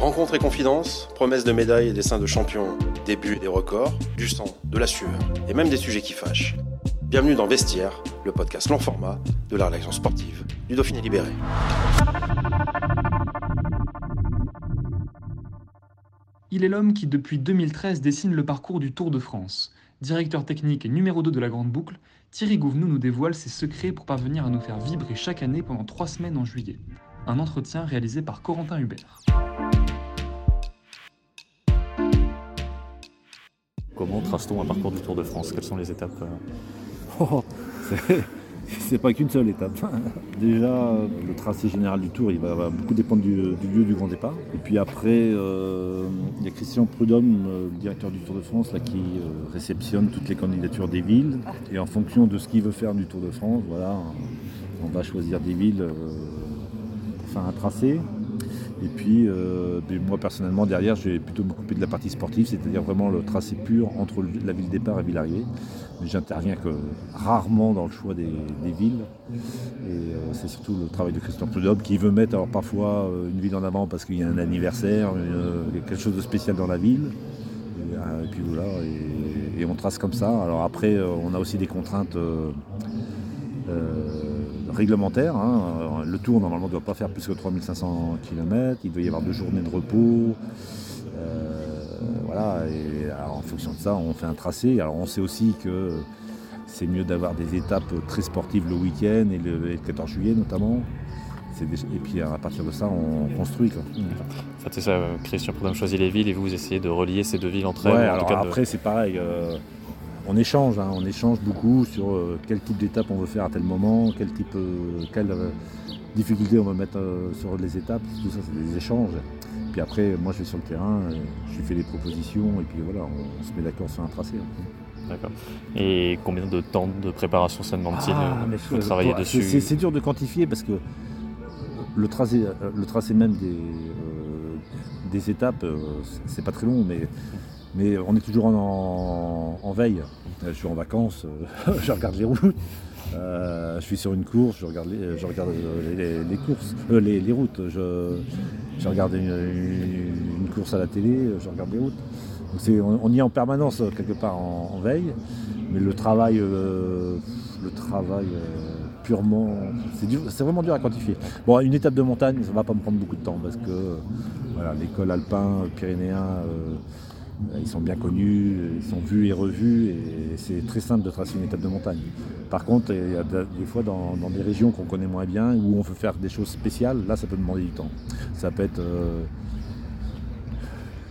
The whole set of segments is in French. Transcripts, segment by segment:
Rencontres et confidences, promesses de médailles et dessins de champions, débuts et des records, du sang, de la sueur et même des sujets qui fâchent. Bienvenue dans Vestiaire, le podcast long format de la rédaction sportive du Dauphiné Libéré. Il est l'homme qui, depuis 2013, dessine le parcours du Tour de France. Directeur technique et numéro 2 de la Grande Boucle, Thierry Gouvenou nous dévoile ses secrets pour parvenir à nous faire vibrer chaque année pendant trois semaines en juillet. Un entretien réalisé par Corentin Hubert. Comment trace-t-on un parcours du Tour de France? Quelles sont les étapes euh Oh, c'est- c'est pas qu'une seule étape. Déjà, le tracé général du tour, il va, beaucoup dépendre du, lieu du grand départ. Et puis après, euh, il y a Christian Prudhomme, euh, le directeur du Tour de France, là, qui réceptionne toutes les candidatures des villes. Et en fonction de ce qu'il veut faire du Tour de France, voilà, on va choisir des villes euh, faire un tracé. Et puis, euh, ben, moi personnellement, derrière, je vais plutôt m'occuper de la partie sportive, c'est-à-dire vraiment le tracé pur entre la ville départ et ville arrivée. Mais j'interviens que rarement dans le choix des, des villes. Et euh, c'est surtout le travail de Christian Prudhomme qui veut mettre alors parfois euh, une ville en avant parce qu'il y a un anniversaire, une, euh, quelque chose de spécial dans la ville. Et, euh, puis voilà, et, on trace comme ça. Alors après, on a aussi des contraintes. euh, réglementaire. hein. Alors, Le tour, normalement, ne doit pas faire plus que 3500 km. Il doit y avoir deux journées de repos. Euh, voilà. Et alors, en fonction de ça, on fait un tracé. Alors, on sait aussi que c'est mieux d'avoir des étapes très sportives le week-end et le, et le 14 juillet, notamment. Des- Et puis, à partir de ça, on construit. quoi. En fait, c'est ça, euh, Christian Prudhomme choisit les villes et vous, vous essayez de relier ces deux villes entre elles. Ouais, alors de- après c'est pareil, euh, on échange, hein, on échange beaucoup sur euh, quel type d'étape on veut faire à tel moment, quel type, euh, quelle euh, difficulté on va mettre sur les étapes, tout ça c'est des échanges. Puis après moi je vais sur le terrain, je lui fais des propositions et puis voilà, on, se met d'accord sur un tracé. hein. D'accord. Et combien de temps de préparation ça demande-t-il Ah, Faut je- travailler dessus. C'est c'est dur de quantifier parce que le tracé, le tracé même des, des étapes, c'est- c'est pas très long, mais, mais on est toujours en, veille. Je suis en vacances, euh, je regarde les routes. Euh, je suis sur une course, je regarde les, euh, courses, les, routes. Je, regarde une, course à la télé, je regarde les routes. On, y est en permanence quelque part en, veille, mais le travail, le travail purement, c'est vraiment dur à quantifier. Bon, une étape de montagne, ça va pas me prendre beaucoup de temps parce que l'école alpin, pyrénéen, ils sont bien connus, ils sont vus et revus, et c'est très simple de tracer une étape de montagne. Par contre, il y a de- des fois dans, dans des régions qu'on connaît moins bien, où on veut faire des choses spéciales, là ça peut demander du temps. Ça peut être euh,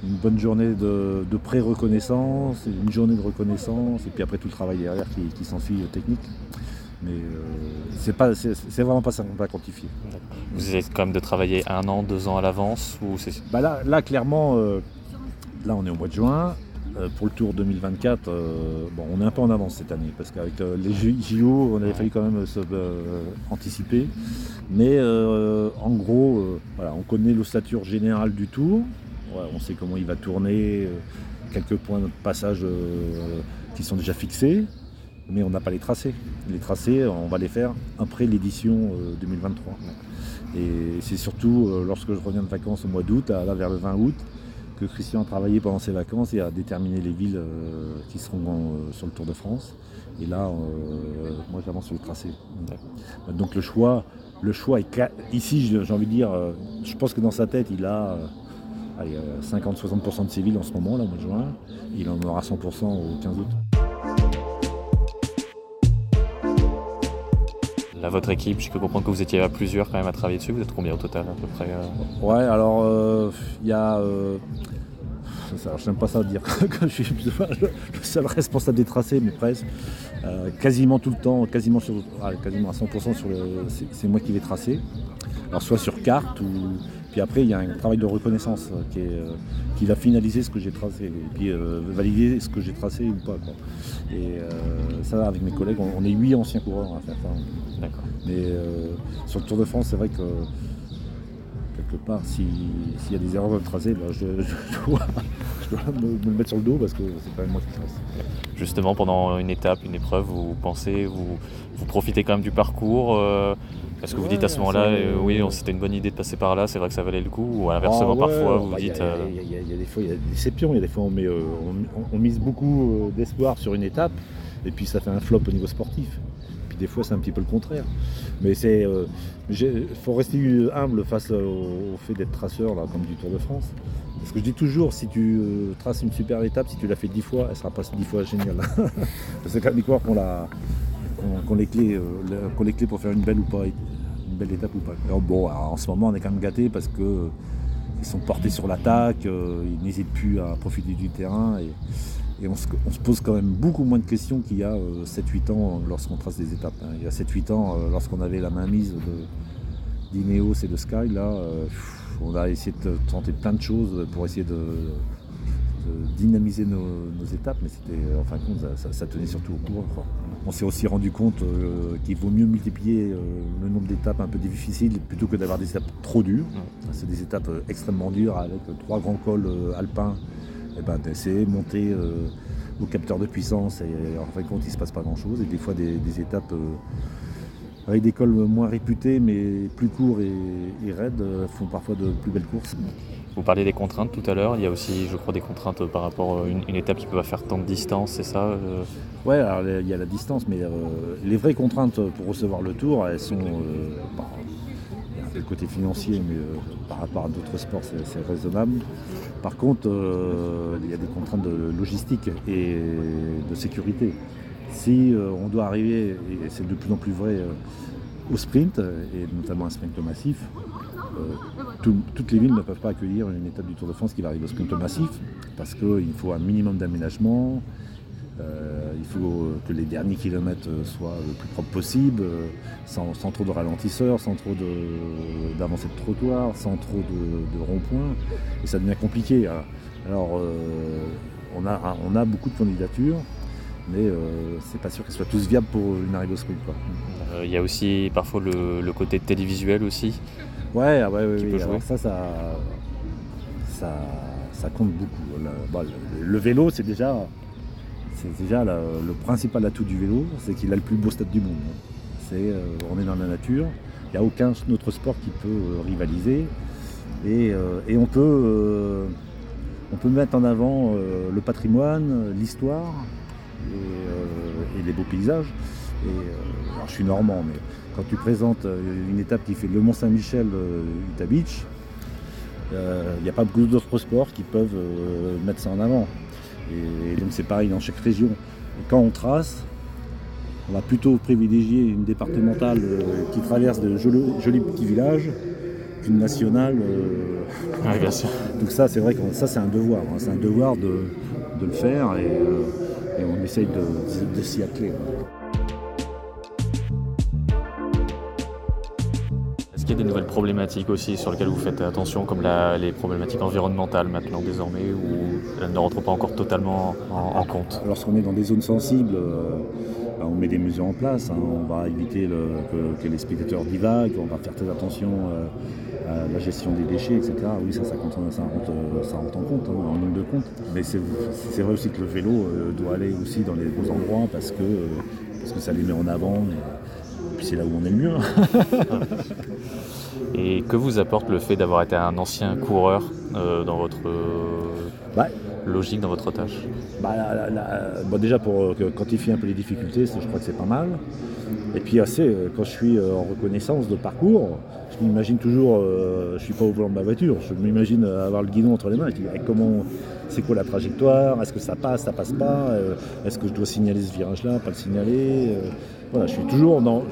une bonne journée de, de pré-reconnaissance, une journée de reconnaissance, et puis après tout le travail derrière qui, qui s'ensuit euh, technique. Mais euh, c'est vraiment pas simple à quantifier. Vous essayez quand même de travailler un an, deux ans à l'avance ou Bah là, là, clairement, euh, là on est au mois de juin. Euh, pour le Tour 2024, euh, on est un peu en avance cette année parce qu'avec euh, les JO, on avait fallu quand même se anticiper. Mais en gros, on connaît l'ossature générale du Tour. On sait comment il va tourner, quelques points de passage qui sont déjà fixés, mais on n'a pas les tracés. Les tracés, on va les faire après l'édition euh, 2023. Et c'est surtout lorsque je reviens de vacances au mois d'août, vers le 20 août, que Christian a travaillé pendant ses vacances et a déterminé les villes euh, qui seront euh, sur le Tour de France. Et là, euh, moi j'avance sur le tracé. Donc le choix, le choix est ici, j'ai envie de dire, euh, je pense que dans sa tête, il a euh, allez, euh, 50-60% de ses villes en ce moment, là, au mois de juin. Il en aura 100% au 15 août. Là, votre équipe, je peux comprendre que vous étiez à plusieurs quand même à travailler dessus. Vous êtes combien au total à peu près euh? Ouais, alors euh, il y a. euh, je n'aime pas ça dire que je suis le seul responsable des tracés, mais presque. Quasiment tout le temps, quasiment, sur, quasiment à 100% sur le, c'est moi qui vais tracer. Alors soit sur carte ou puis après il y a un travail de reconnaissance qui, est, euh, qui va finaliser ce que j'ai tracé et puis euh, valider ce que j'ai tracé ou pas. Et ça avec mes collègues, on, est huit anciens coureurs à faire ça. D'accord. Mais sur le Tour de France, c'est vrai que quelque part, s'il y a des erreurs dans le tracé, ben, je, dois, me, le mettre sur le dos parce que c'est quand même moi qui trace. Justement, pendant une étape, une épreuve, vous pensez, vous, vous profitez quand même du parcours euh, Est-ce que vous dites à ce moment-là, euh, oui, c'était une bonne idée de passer par là, c'est vrai que ça valait le coup Ou inversement, ah parfois, vous dites. Il y, a des fois, il y a des déceptions, il y a des fois, on, met, euh, on mise beaucoup d'espoir sur une étape, et puis ça fait un flop au niveau sportif des fois c'est un petit peu le contraire. Mais c'est, il euh, faut rester humble face au, fait d'être traceur là, comme du Tour de France. Parce que je dis toujours, si tu euh, traces une super étape, si tu l'as fait dix fois, elle sera pas dix fois géniale. c'est même croire qu'on l'a, qu'on, les clés, euh, les clés pour faire une belle ou pas, une belle étape ou pas. bon, en ce moment on est quand même gâté parce que ils sont portés sur l'attaque, ils n'hésitent plus à profiter du terrain et, on se, pose quand même beaucoup moins de questions qu'il y a 7-8 euh, ans lorsqu'on trace des étapes. Hein. Il y a 7-8 ans, euh, lorsqu'on avait la main mise d'Ineos et de Sky, là, euh, on a essayé de tenter plein de choses pour essayer de, dynamiser nos, étapes, mais c'était, en fin de compte, ça, tenait surtout au cours. On s'est aussi rendu compte qu'il vaut mieux multiplier le nombre d'étapes un peu difficiles plutôt que d'avoir des étapes trop dures. C'est des étapes extrêmement dures avec trois grands cols alpins eh ben, d'essayer de monter euh, au capteur de puissance et en fin de compte il ne se passe pas grand chose et des fois des, étapes euh, avec des cols moins réputés mais plus courts et, raides euh, font parfois de plus belles courses. Vous parliez des contraintes tout à l'heure, il y a aussi je crois des contraintes par rapport à une, étape qui peut faire tant de distance, c'est ça Oui, alors il y a la distance, mais les vraies contraintes pour recevoir le tour, elles sont le côté financier, mais euh, par rapport à d'autres sports, c'est raisonnable. Par contre, euh, il y a des contraintes de logistique et de sécurité. Si euh, on doit arriver, et c'est de plus en plus vrai, au sprint, et notamment un sprint massif, toutes les villes ne peuvent pas accueillir une étape du Tour de France qui va arriver au sprint massif, parce qu'il faut un minimum d'aménagement, euh, il faut que les derniers kilomètres soient le plus propre possible, euh, sans, trop de ralentisseurs, sans trop d'avancées de, de trottoir, sans trop de, ronds-points. Et ça devient compliqué. Alors, euh, on a beaucoup de candidatures, mais c'est pas sûr qu'elles soient tous viables pour une arrivée au sprint. Il y a aussi parfois le, côté télévisuel aussi. Ouais, ah ouais, ouais, ça, ça, ça, compte beaucoup. le vélo, c'est déjà c'est déjà le principal atout du vélo, c'est qu'il a le plus beau stade du monde. C'est, euh, on est dans la nature, il n'y a aucun autre sport qui peut euh, rivaliser. Et, euh, on, peut, on peut mettre en avant le patrimoine, l'histoire et, les beaux paysages. Et, je suis normand, mais quand tu présentes une étape qui fait le Mont Saint-Michel Utah Beach, il n'y a pas beaucoup d'autres sports qui peuvent mettre ça en avant. Et, donc c'est pareil dans chaque région. quand on trace, on va plutôt privilégier une départementale euh, qui traverse de jolis, petits villages qu'une nationale. Euh, donc ça c'est vrai que ça c'est un devoir, hein. c'est un devoir de, le faire et, euh, essaye de, s'y atteler. Est-ce qu'il y a des nouvelles problématiques aussi sur lesquelles vous faites attention, comme les problématiques environnementales maintenant désormais, ou elles ne rentrent pas encore totalement en, compte? Lorsqu'on est dans des zones sensibles, euh, bah, on met des mesures en place. Hein. On va éviter que, les spectateurs divaguent, on va faire très attention euh, la gestion des déchets, etc. Oui, ça, ça, rentre, en compte, hein, en ligne de compte. Mais c'est vrai aussi que le vélo euh, doit aller aussi dans les beaux endroits parce que, parce que ça les met en avant. Et puis c'est là où on est le mieux. Et que vous apporte le fait d'avoir été un ancien coureur euh, dans votre bah, logique, dans votre tâche? Bah, Déjà pour euh, quantifier un peu les difficultés, je crois que c'est pas mal. Et puis assez, euh, quand je suis en reconnaissance de parcours, je m'imagine toujours, je ne suis pas au volant de ma voiture, je m'imagine avoir le guidon entre les mains et dire comment, c'est quoi la trajectoire, est-ce que ça passe, ça passe pas, est-ce que je dois signaler ce virage-là, pas le signaler voilà, je suis toujours dans,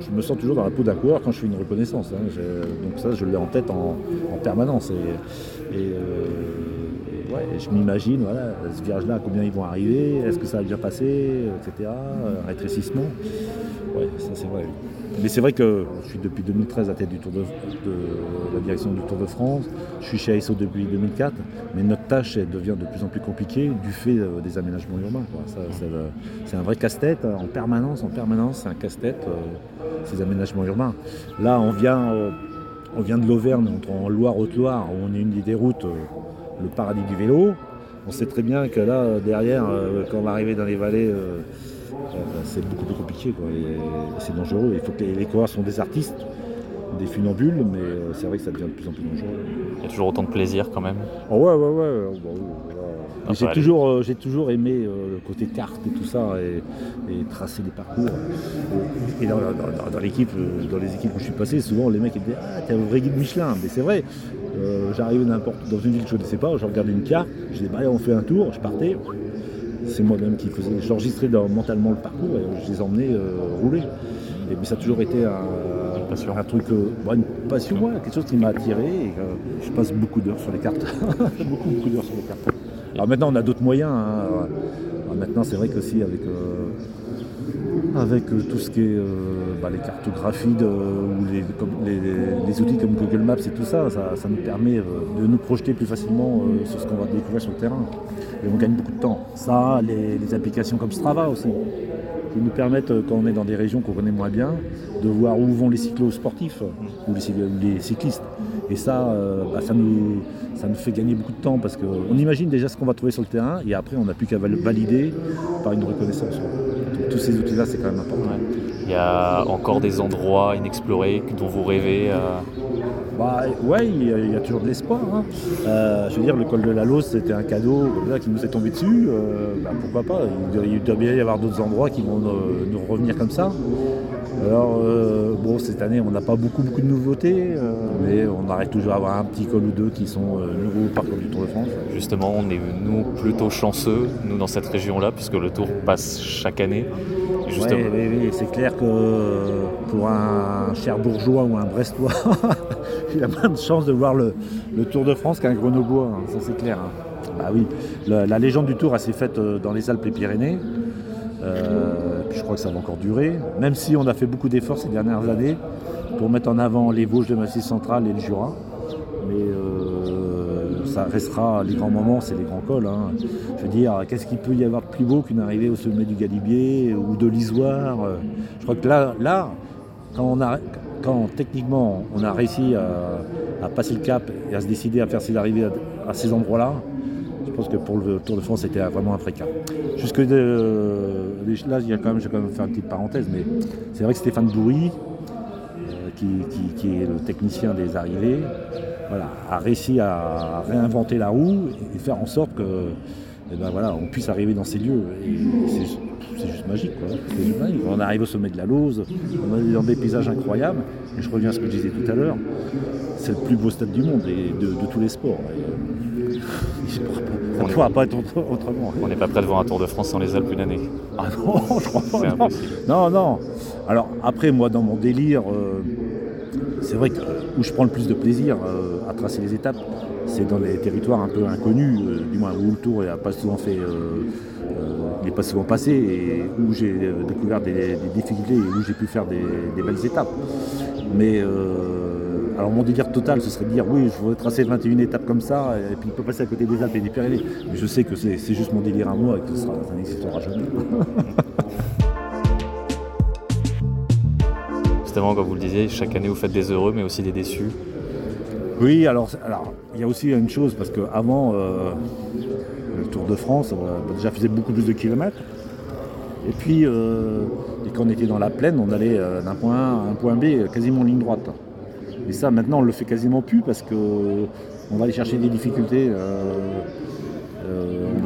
je me sens toujours dans la peau d'un coureur quand je fais une reconnaissance. Hein. donc ça, je l'ai en tête en, permanence. Et, euh, ouais, je m'imagine, voilà, ce virage-là, combien ils vont arriver, est-ce que ça a déjà passé, etc. Un rétrécissement. Ouais, ça c'est vrai. Mais c'est vrai que je suis depuis 2013 à tête du Tour de, la direction du Tour de France. Je suis chez ASO depuis 2004, mais notre tâche devient de plus en plus compliquée du fait euh, des aménagements urbains. C'est un vrai casse-tête hein, en permanence, en permanence, c'est un casse-tête euh, ces aménagements urbains. Là, on vient, euh, on vient de l'Auvergne, en Loire-Haute-Loire, où on est une des routes, le paradis du vélo. On sait très bien que là, derrière, quand on va arriver dans les vallées c'est beaucoup plus compliqué. C'est dangereux. Il faut que les, coureurs sont des artistes, des funambules, mais euh, c'est vrai que ça devient de plus en plus dangereux. Il y a toujours autant de plaisir quand même. Oh ouais, ouais, ouais. Bah j'ai toujours, euh, j'ai toujours aimé euh, le côté carte et tout ça, et, tracer des parcours. Et, dans, l'équipe, dans les équipes où je suis passé, souvent les mecs ils disaient Ah, t'es un vrai guide Michelin. Mais c'est vrai, j'arrivais n'importe dans une ville que je ne connaissais pas, je regardais une carte, je disais bah on fait un tour, je partais, c'est moi-même qui faisais. J'enregistrais mentalement le parcours et je les emmenais euh, rouler. Et, mais ça a toujours été un, truc, euh, une passion, quelque chose qui m'a attiré. Et, je passe beaucoup d'heures sur les cartes. beaucoup, beaucoup d'heures sur les cartes. Alors maintenant, on a d'autres moyens. Hein. maintenant, c'est vrai que si avec. Euh, avec tout ce qui est bah, les cartographies ou les, outils comme Google Maps et tout ça, ça, nous permet de nous projeter plus facilement sur ce qu'on va découvrir sur le terrain et on gagne beaucoup de temps. Ça, les, applications comme Strava aussi, qui nous permettent, euh, quand on est dans des régions qu'on connaît moins bien, de voir où vont les cyclos-sportifs ou les, cyclistes. Et ça, euh, bah, ça, nous, ça nous fait gagner beaucoup de temps parce qu'on imagine déjà ce qu'on va trouver sur le terrain et après on n'a plus qu'à valider par une reconnaissance. tous ces outils-là, c'est quand même important. Il y a encore des endroits inexplorés dont vous rêvez euh, bah, ouais, il y, a, toujours de l'espoir. Hein. Euh, je veux dire, le col de la Lose, c'était un cadeau qui nous est tombé dessus. Euh, bah, pourquoi pas il doit, bien y avoir d'autres endroits qui vont nous, revenir comme ça. Alors, euh, bon, cette année, on n'a pas beaucoup, beaucoup de nouveautés, mais on arrive toujours à avoir un petit col ou deux qui sont nouveaux au parcours du Tour de France. Justement, on est, nous, plutôt chanceux, nous, dans cette région-là, puisque le Tour passe chaque année. Oui, oui, c'est clair que pour un cher bourgeois ou un brestois, il a moins de chance de voir le, Tour de France qu'un grenoblois, hein, ça c'est clair. Hein. Bah oui, la, légende du Tour, s'est faite euh, dans les Alpes et Pyrénées. Euh, je crois que ça va encore durer, même si on a fait beaucoup d'efforts ces dernières années pour mettre en avant les Vosges de Massif Central et le Jura. Mais euh, ça restera les grands moments, c'est les grands cols. Hein. Je veux dire, qu'est-ce qu'il peut y avoir de plus beau qu'une arrivée au sommet du Galibier ou de l'Isoire? Je crois que là, là quand on a, quand techniquement on a réussi à, passer le cap et à se décider à faire ses arrivées à, ces endroits-là, je pense que pour le Tour de France, c'était vraiment un fréquent. Jusque euh, là, il quand même, je vais quand même faire une petite parenthèse, mais c'est vrai que Stéphane Bourri, euh, qui, est le technicien des arrivées, a réussi à réinventer la roue et faire en sorte que eh ben voilà, on puisse arriver dans ces lieux. c'est juste magique. On arrive au sommet de la Lose, on est dans des paysages incroyables. Et je reviens à ce que je disais tout à l'heure, c'est le plus beau stade du monde et de, tous les sports. on ne pourra pas être autrement. On n'est pas prêt de voir un Tour de France sans les Alpes une année. Ah non, je crois pas. Non, non. Alors après, moi, dans mon délire, euh, c'est vrai que où je prends le plus de plaisir euh, à tracer les étapes, c'est dans les territoires un peu inconnus, euh, du moins où le tour pas souvent fait. n'est pas souvent passé et où j'ai découvert des, difficultés et où j'ai pu faire des, belles étapes. Mais alors mon délire total, ce serait de dire oui, je voudrais tracer 21 étapes comme ça, et puis il peut passer à côté des Alpes et des Pyrénées. Mais je sais que c'est juste mon délire à moi et que ça n'existera jamais. Justement, comme vous le disiez, chaque année vous faites des heureux, mais aussi des déçus. Oui, alors, alors il y a aussi une chose, parce qu'avant, euh, le Tour de France, on déjà faisait beaucoup plus de kilomètres. Et puis, euh, quand on était dans la plaine, on allait euh, d'un point A à un point B, quasiment en ligne droite. Et ça, maintenant, on le fait quasiment plus parce qu'on va aller chercher des difficultés.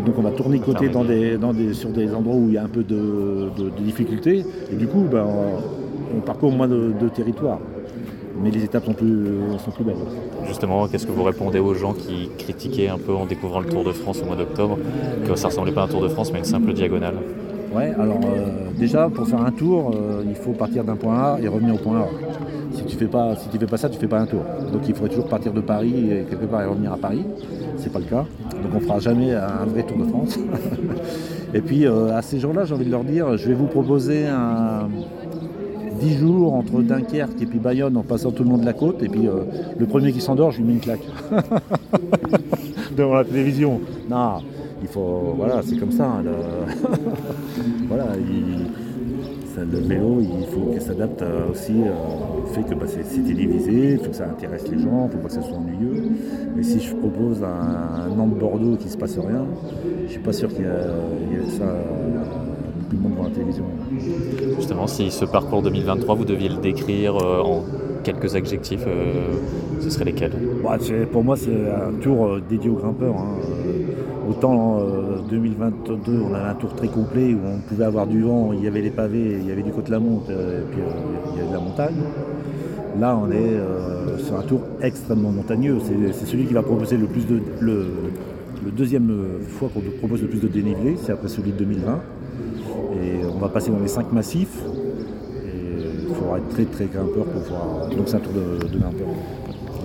donc on va tourner côté dans des, sur des endroits où il y a un peu de, difficultés. Et du coup, ben, on parcourt moins de, territoire. Mais les étapes sont plus, sont plus belles. Justement, qu'est-ce que vous répondez aux gens qui critiquaient un peu en découvrant le Tour de France au mois d'octobre que ça ressemblait pas à un Tour de France mais une simple diagonale Ouais, alors euh, déjà pour faire un tour, euh, il faut partir d'un point A et revenir au point A. Si tu fais pas, si tu fais pas ça, tu fais pas un tour. Donc il faudrait toujours partir de Paris et quelque part et revenir à Paris. C'est pas le cas. Donc on fera jamais un vrai Tour de France. et puis euh, à ces gens-là, j'ai envie de leur dire, je vais vous proposer un 10 jours entre Dunkerque et puis Bayonne en passant tout le long de la côte. Et puis le premier qui s'endort, je lui mets une claque. Devant la télévision. Non, il faut. Voilà, c'est comme ça. le- voilà, le vélo, il faut qu'il s'adapte euh, aussi euh, au fait que bah, c'est télévisé, il faut que ça intéresse les gens, il faut pas que ça soit ennuyeux. Mais si je propose un, un Nantes-Bordeaux qui ne se passe rien, je suis pas sûr qu'il y ait ça devant la télévision. Justement, si ce parcours 2023, vous deviez le décrire euh, en quelques adjectifs, euh, ce serait lesquels? Bah, pour moi, c'est un tour euh, dédié aux grimpeurs. hein. Autant en euh, 2022, on avait un tour très complet où on pouvait avoir du vent, il y avait les pavés, il y avait du côte-la-monte, euh, et puis il y avait de la montagne. Là, on est sur un tour extrêmement montagneux. C'est celui qui va proposer le plus de. Le, le deuxième fois qu'on propose le plus de dénivelé, c'est après celui de 2020. Et on va passer dans les cinq massifs. Et il faudra être très très grimpeur pour pouvoir. Donc c'est un tour de, de grimpeur.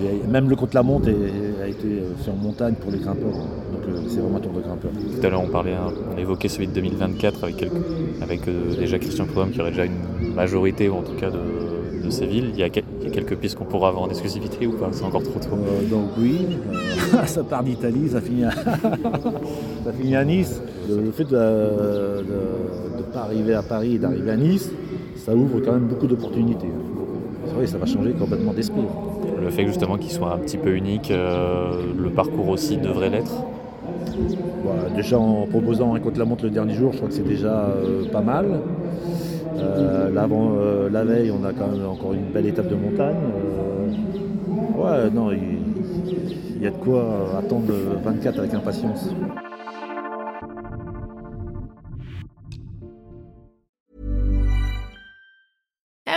Et même le côte-la-monte est- a été euh, fait en montagne pour les grimpeurs. Donc euh, c'est vraiment un tour de grimpeur. Tout à l'heure, on parlait, hein, on évoquait celui de 2024 avec, quelques- avec euh, déjà Christian Prudhomme qui aurait déjà une majorité, ou en tout cas de, de ces villes. Il y, a, quel- il y a quelques pistes qu'on pourra avoir en exclusivité ou pas? C'est encore trop tôt. Euh, donc oui, euh, ça part d'Italie, ça finit à, ça finit à Nice. Le, fait de ne pas arriver à Paris et d'arriver à Nice, ça ouvre quand même beaucoup d'opportunités. C'est vrai, ça va changer complètement d'esprit. Le fait justement qu'il soit un petit peu unique, euh, le parcours aussi devrait l'être. Voilà, déjà en proposant un côte-la-montre le dernier jour, je crois que c'est déjà euh, pas mal. Euh, là, avant, euh, la veille, on a quand même encore une belle étape de montagne. Euh, ouais, non, il, il y a de quoi attendre le 24 avec impatience.